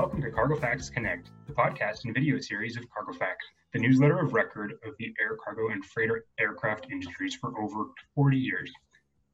welcome to CargoFacts Connect, the podcast and video series of CargoFacts, the newsletter of record of the air cargo and freighter aircraft industries for over 40 years.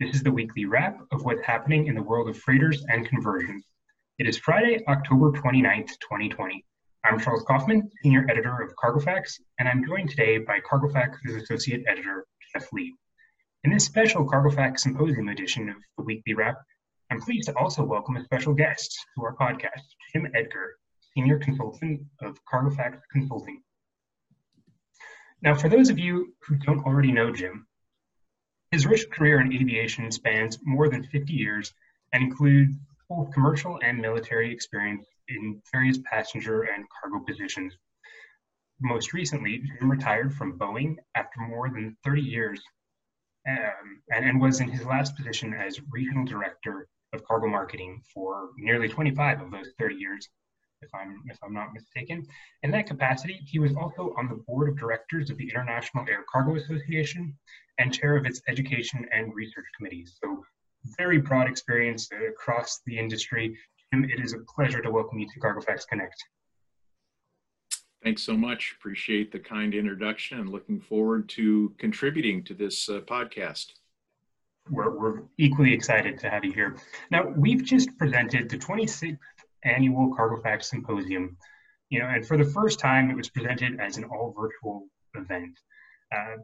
This is the weekly wrap of what's happening in the world of freighters and conversions. It is Friday, October 29th, 2020. I'm Charles Kaufman, Senior Editor of CargoFacts, and I'm joined today by CargoFacts' Associate Editor, Jeff Lee. In this special CargoFacts Symposium edition of the weekly wrap, I'm pleased to also welcome a special guest to our podcast, Jim Edgar, Senior Consultant of CargoFacts Consulting. Now, for those of you who don't already know Jim, his rich career in aviation spans more than 50 years and includes both commercial and military experience in various passenger and cargo positions. Most recently, Jim retired from Boeing after more than 30 years um, and, and was in his last position as regional director of cargo marketing for nearly 25 of those 30 years, if I'm if I'm not mistaken. In that capacity, he was also on the board of directors of the International Air Cargo Association and chair of its education and research committees. So, very broad experience across the industry. Jim, it is a pleasure to welcome you to Cargo CargoFacts Connect. Thanks so much. Appreciate the kind introduction and looking forward to contributing to this uh, podcast we're, we're equally excited to have you here. Now, we've just presented the 26th annual CargoFacts Symposium, you know, and for the first time, it was presented as an all virtual event. Uh,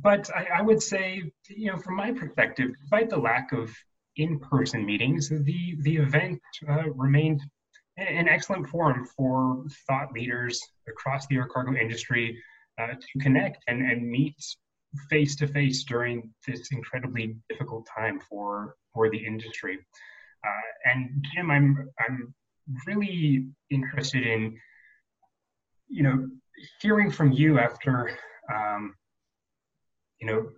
but I, I, would say, you know, from my perspective, despite the lack of in-person meetings, the the event uh, remained an excellent forum for thought leaders across the air cargo industry uh, to connect and, and meet face to face during this incredibly difficult time for for the industry. Uh, and Jim, I'm I'm really interested in you know hearing from you after um, you know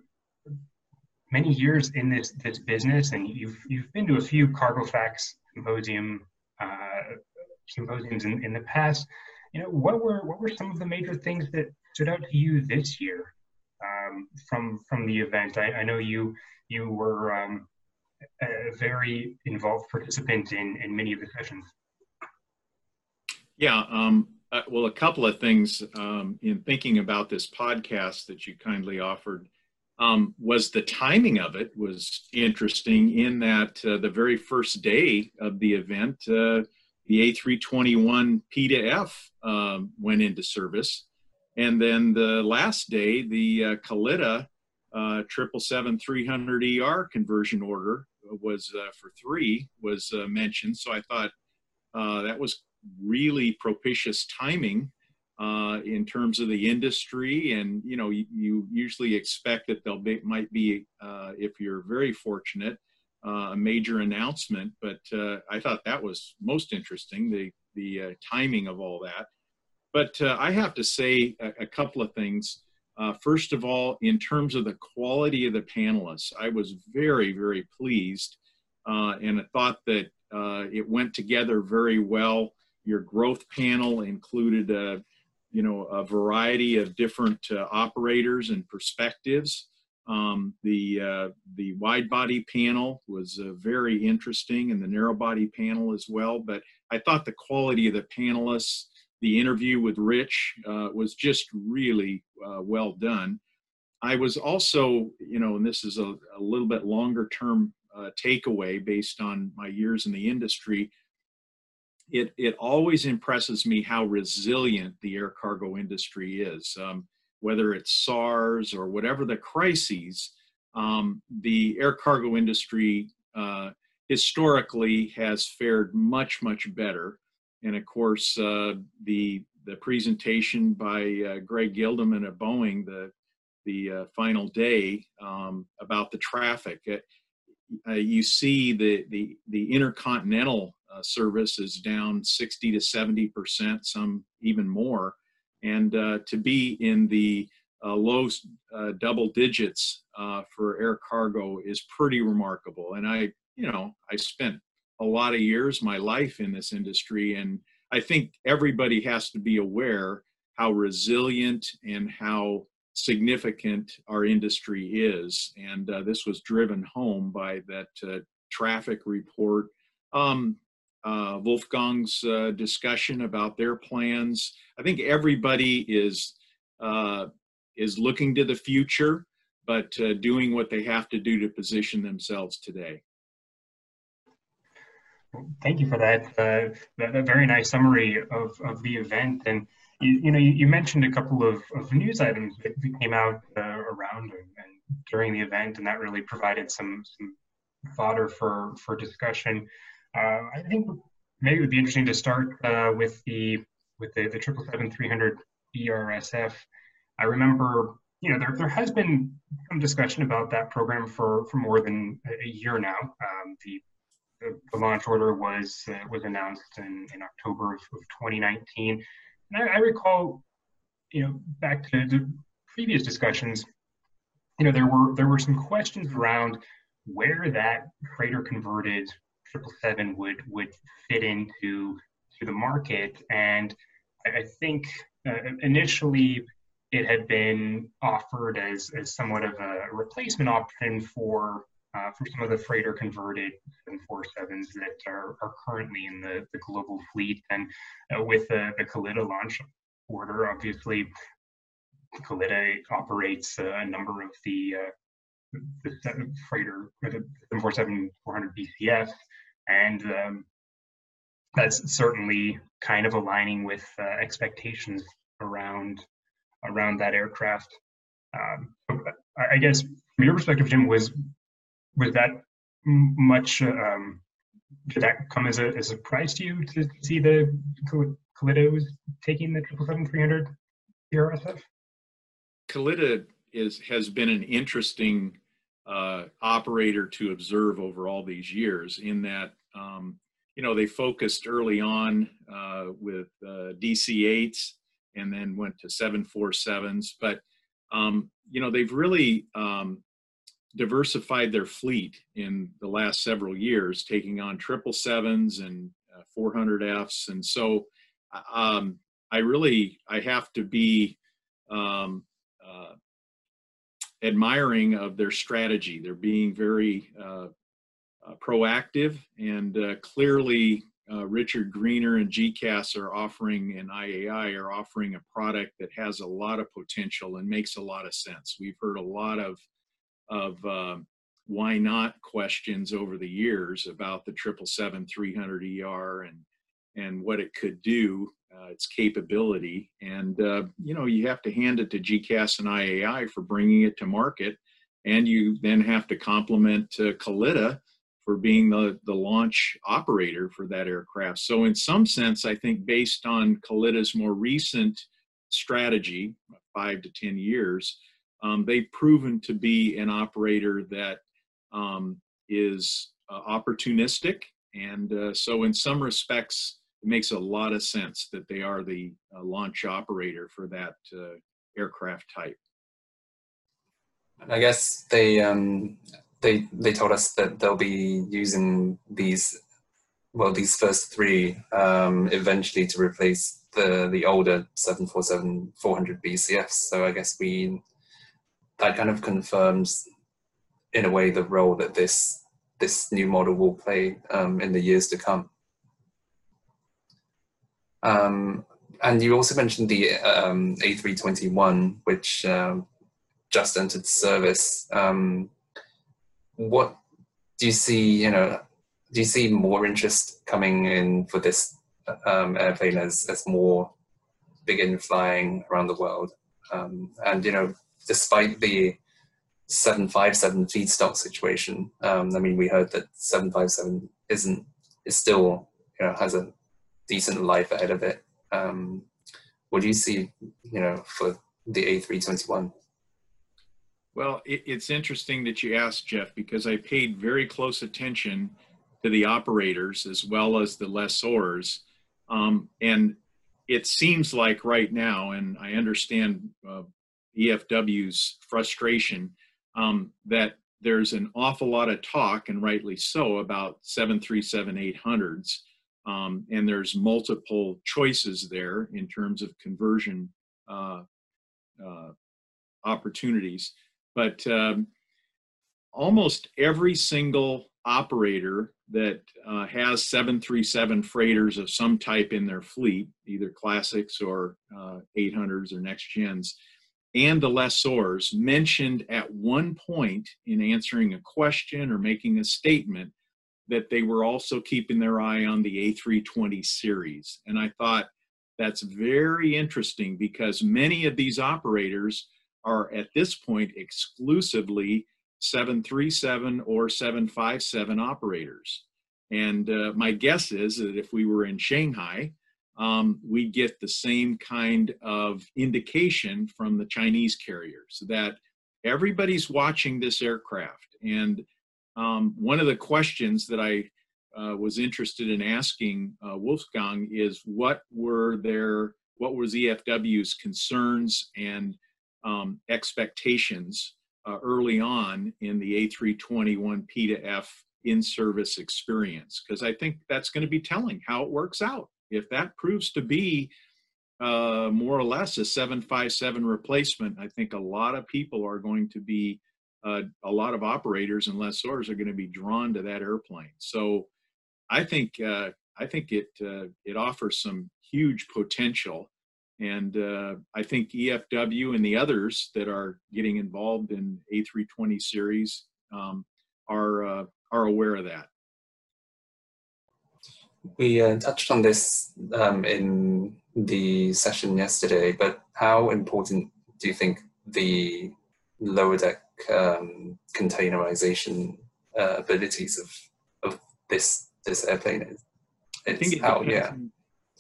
many years in this this business, and you've you've been to a few CargoFacts symposium uh, symposiums in, in the past. You know, what were what were some of the major things that stood out to you this year um, from from the event. I, I, know you you were um, a very involved participant in in many of the sessions. Yeah, um, uh, well, a couple of things um, in thinking about this podcast that you kindly offered. Um, was the timing of it was interesting in that uh, the very first day of the event, uh, the A321 P to F um, went into service, and then the last day, the uh, Kalitta uh, 777-300ER conversion order was uh, for three was uh, mentioned. So I thought uh, that was really propitious timing uh, in terms of the industry. And, you know, you, you usually expect that there'll be, might be, uh, if you're very fortunate, a major announcement. But I thought that was most interesting, the, the timing of all that. But uh, I have to say a, a couple of things. Uh, first of all, in terms of the quality of the panelists, I was very, very pleased uh, and I thought that uh, it went together very well. Your growth panel included a, you know, a variety of different uh, operators and perspectives. Um, the uh, the wide body panel was uh, very interesting, and the narrow body panel as well. But I thought the quality of the panelists the interview with Rich uh, was just really uh, well done. I was also, you know, and this is a, a little bit longer term uh, takeaway based on my years in the industry. It, it always impresses me how resilient the air cargo industry is. Um, whether it's SARS or whatever the crises, um, the air cargo industry uh, historically has fared much, much better and of course uh, the the presentation by uh, Greg Gilderman at Boeing the the uh, final day um, about the traffic. Uh, uh, you see the the the intercontinental uh, service is down 60 to 70 percent, some even more, and to be in the low double digits for air cargo is pretty remarkable. And I, you know, I spent a lot of years, my life in this industry, and I think everybody has to be aware how resilient and how significant our industry is. And uh, this was driven home by that uh, traffic report. Um, uh, Wolfgang's uh, discussion about their plans. I think everybody is uh, is looking to the future, but uh, doing what they have to do to position themselves today. Thank you for that. Uh, very nice summary of, of the event. And you, you know, you, you, mentioned a couple of, of news items that came out uh, around and, and, during the event, and that really provided some some fodder for for discussion. Uh, I think maybe it would be interesting to start uh, with the with the the triple seven three hundred ERSF. I remember, you know, there, there has been some discussion about that program for for more than a year now. Um, the, the, launch order was uh, was announced in, in October of, of 2019, and I, I recall, you know, back to the previous discussions, you know, there were there were some questions around where that freighter converted 777 would would fit into to the market. And I think uh, initially it had been offered as, as somewhat of a replacement option for uh, for some of the freighter converted 747s that are, are currently in the, the global fleet. And uh, with the, the Kalitta launch order, obviously, Kalitta operates a number of the, uh, the freighter, the 747 400 BCF and um, that's certainly kind of aligning with uh, expectations around around that aircraft. Um, I guess from your perspective, Jim, was was that much? Um, did that come as a, as a surprise to you to see the Kalitta was taking the triple seven three hundred ERSF? Kalitta is has been an interesting uh, operator to observe over all these years in that um, you know they focused early on uh, with uh, DC-8s and then went to 747s but um, you know they've really um, diversified their fleet in the last several years taking on triple sevens and 400fs uh, and so um, i really i have to be um, uh, admiring of their strategy. They're being very uh, uh, proactive and uh, clearly uh, Richard Greener and GECAS are offering and IAI are offering a product that has a lot of potential and makes a lot of sense. We've heard a lot of of um, why not questions over the years about the 777 300 ER and and what it could do uh, its capability. And, uh, you know, you have to hand it to GECAS and IAI for bringing it to market. And you then have to compliment uh, Kalitta for being the, the launch operator for that aircraft. So, in some sense, I think based on Kalitta's more recent strategy, five to 10 years, um, they've proven to be an operator that um, is uh, opportunistic. And uh, so, in some respects, it makes a lot of sense that they are the uh, launch operator for that uh, aircraft type. I guess they um, they they told us that they'll be using these well these first three um, eventually to replace the the older 747 400 BCFs. So I guess we that kind of confirms in a way the role that this this new model will play um, in the years to come. Um, and you also mentioned the um, A321, which um, just entered service. Um, what do you see? You know, do you see more interest coming in for this um, airplane as as more begin flying around the world? And you know, despite the 757 feedstock situation, I mean, we heard that 757 isn't is still you know has a decent life ahead of it. Um, what do you see, you know, for the A321? Well, it, it's interesting that you asked, Jeff, because I paid very close attention to the operators as well as the lessors. Um, and it seems like right now, and I understand uh, EFW's frustration, um, that there's an awful lot of talk, and rightly so, about 737 800s. Um, and there's multiple choices there in terms of conversion uh, uh, opportunities. But um, almost every single operator that uh, has 737 freighters of some type in their fleet, either classics or uh, 800s or next gens, and the lessors mentioned at one point in answering a question or making a statement that they were also keeping their eye on the A320 series. And I thought that's very interesting because many of these operators are at this point exclusively 737 or 757 operators. And uh, my guess is that if we were in Shanghai, um, we get the same kind of indication from the Chinese carriers that everybody's watching this aircraft. And um, one of the questions that I uh, was interested in asking uh, Wolfgang is what were their what was EFW's concerns and um, expectations uh, early on in the A321P to F in-service experience because I think that's going to be telling how it works out. If that proves to be uh, more or less a 757 replacement, I think a lot of people are going to be, uh, a lot of operators and lessors are going to be drawn to that airplane. So I think uh, I think it uh, it offers some huge potential and uh, I think EFW and the others that are getting involved in A320 series um, are uh, are aware of that. We uh, touched on this um, in the session yesterday, but how important do you think the lower deck um, containerization uh, abilities of of this this airplane is? It's I think it how, yeah.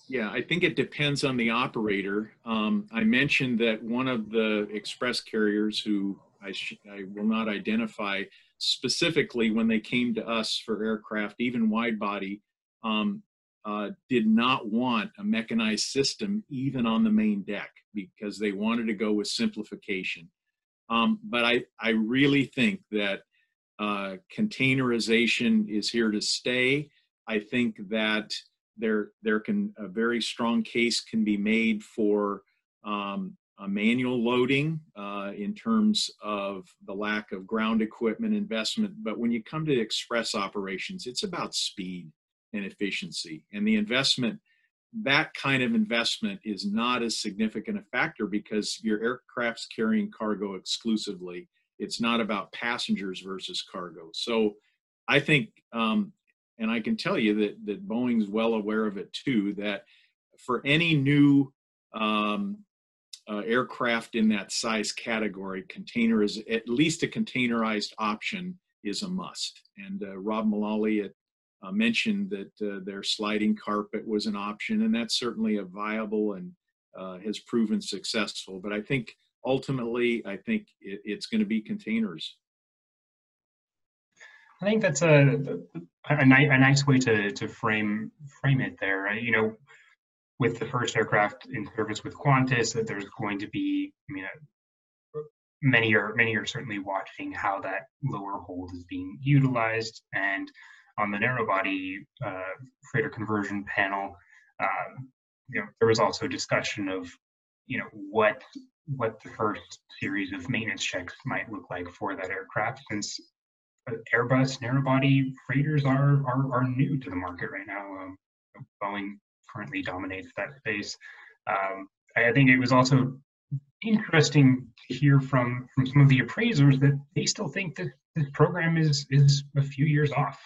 Yeah, I think it depends on the operator. Um, I mentioned that one of the express carriers who I, I will not identify specifically when they came to us for aircraft, even wide body, um, uh, did not want a mechanized system even on the main deck because they wanted to go with simplification. Um, but I, I really think that uh, containerization is here to stay. I think that there there can a very strong case can be made for um, a manual loading uh, in terms of the lack of ground equipment investment. But when you come to express operations, it's about speed and efficiency. And the investment, that kind of investment is not as significant a factor because your aircraft's carrying cargo exclusively. It's not about passengers versus cargo. So I think um, and I can tell you that that Boeing's well aware of it too. That for any new um, uh, aircraft in that size category, container is at least a containerized option is a must. And uh, Rob Mullally at, uh, mentioned that uh, their sliding carpet was an option, and that's certainly a viable and uh, has proven successful. But I think ultimately, I think it, it's going to be containers. I think that's a a, ni- a nice way to to frame frame it there. You know, with the first aircraft in service with Qantas, that there's going to be, I mean, uh, many are many are certainly watching how that lower hold is being utilized, and on the narrow body uh, freighter conversion panel, um, you know, there was also a discussion of, you know, what what the first series of maintenance checks might look like for that aircraft, since Airbus narrowbody freighters are, are are new to the market right now. Um, Boeing currently dominates that space. Um, I think it was also interesting to hear from from some of the appraisers that they still think that this program is is a few years off.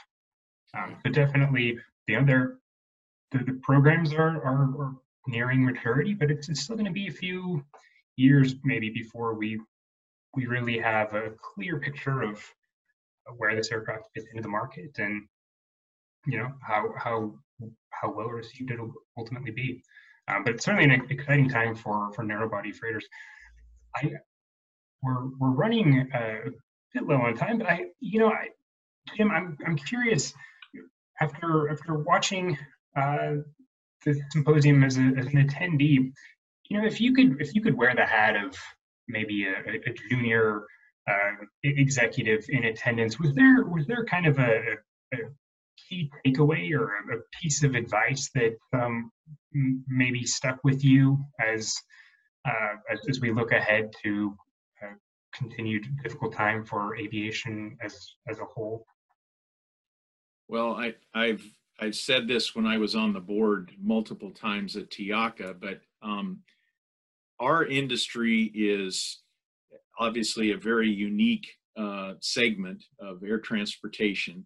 Um, but definitely, know, they're, the, the programs are, are, are nearing maturity, but it's, it's still going to be a few years maybe before we we really have a clear picture of where this aircraft fits into the market and you know how how how well received it'll ultimately be. Um, but it's certainly an exciting time for for narrow body freighters. I we're we're running a bit low on time, but I you know I Jim I'm I'm curious after after watching uh, the symposium as, a, as an attendee, you know if you could if you could wear the hat of maybe a, a junior uh, executive in attendance. Was there was there kind of a, a key takeaway or a, piece of advice that um, maybe stuck with you as, uh, as, as we look ahead to a continued difficult time for aviation as as a whole? Well, I, I've I've said this when I was on the board multiple times at TIACA, but um, our industry is obviously a very unique uh, segment of air transportation.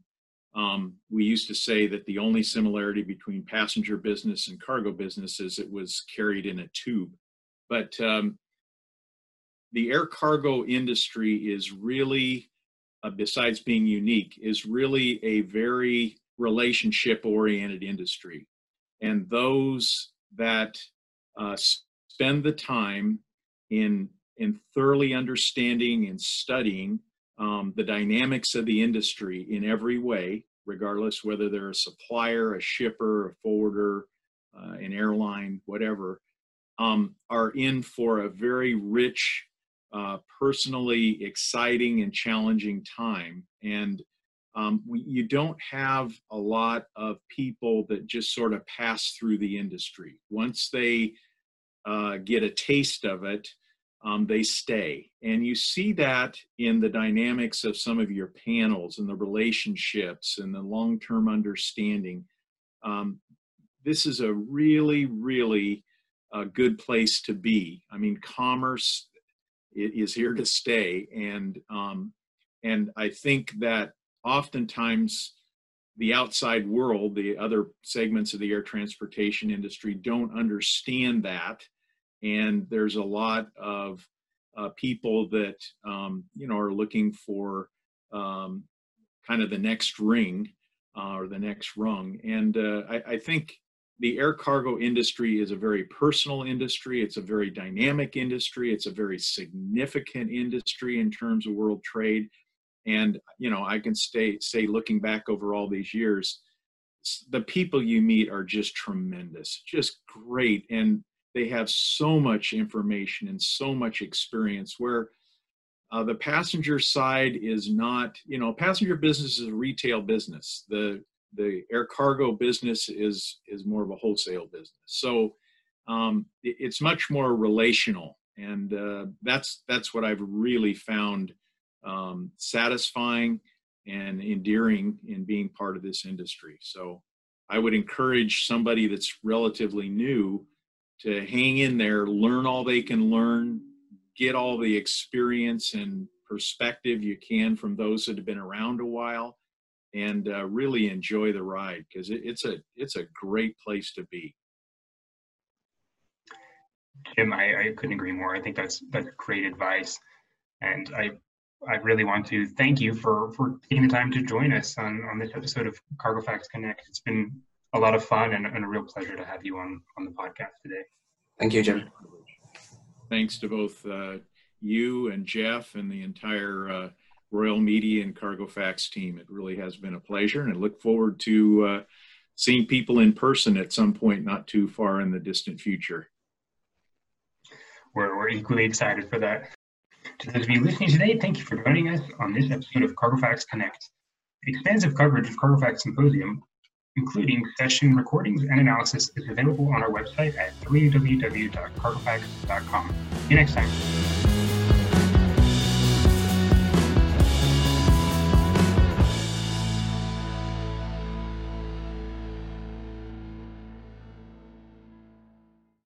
Um, we used to say that the only similarity between passenger business and cargo business is it was carried in a tube. But um, the air cargo industry is really, uh, besides being unique, is really a very relationship oriented industry. And those that uh, spend the time in, in thoroughly understanding and studying um, the dynamics of the industry in every way, regardless whether they're a supplier, a shipper, a forwarder, uh, an airline, whatever, um, are in for a very rich, uh, personally exciting and challenging time. And um, we, you don't have a lot of people that just sort of pass through the industry. Once they uh, get a taste of it, um, they stay. And you see that in the dynamics of some of your panels and the relationships and the long term understanding. Um, this is a really, really uh, good place to be. I mean, commerce is here to stay. And, um, and I think that oftentimes the outside world, the other segments of the air transportation industry, don't understand that and there's a lot of uh, people that um, you know are looking for um, kind of the next ring uh, or the next rung and uh, I, I, think the air cargo industry is a very personal industry. It's a very dynamic industry. It's a very significant industry in terms of world trade. And you know i can stay say looking back over all these years the people you meet are just tremendous just great. And they have so much information and so much experience where uh, the passenger side is not you know passenger business is a retail business. The the air cargo business is is more of a wholesale business. So um, it, it's much more relational and uh, that's that's what i've really found um, satisfying and endearing in being part of this industry. So i would encourage somebody that's relatively new to hang in there, learn all they can learn, get all the experience and perspective you can from those that have been around a while, and uh, really enjoy the ride because it, it's a it's a great place to be. Jim, I, I couldn't agree more. I think that's that's great advice, and I I really want to thank you for for taking the time to join us on on this episode of Cargo Facts Connect. It's been a lot of fun and, and a real pleasure to have you on on the podcast today. Thank you, Jim. Thanks to both uh, you and Jeff and the entire uh, Royal Media and Cargo Facts team. It really has been a pleasure, and I look forward to uh, seeing people in person at some point not too far in the distant future. We're, we're equally excited for that. To those of you listening today, thank you for joining us on this episode of Cargo Facts Connect. Expansive coverage of Cargo Facts Symposium including session recordings and analysis, is available on our website at www.cargofacts.com. See you next time.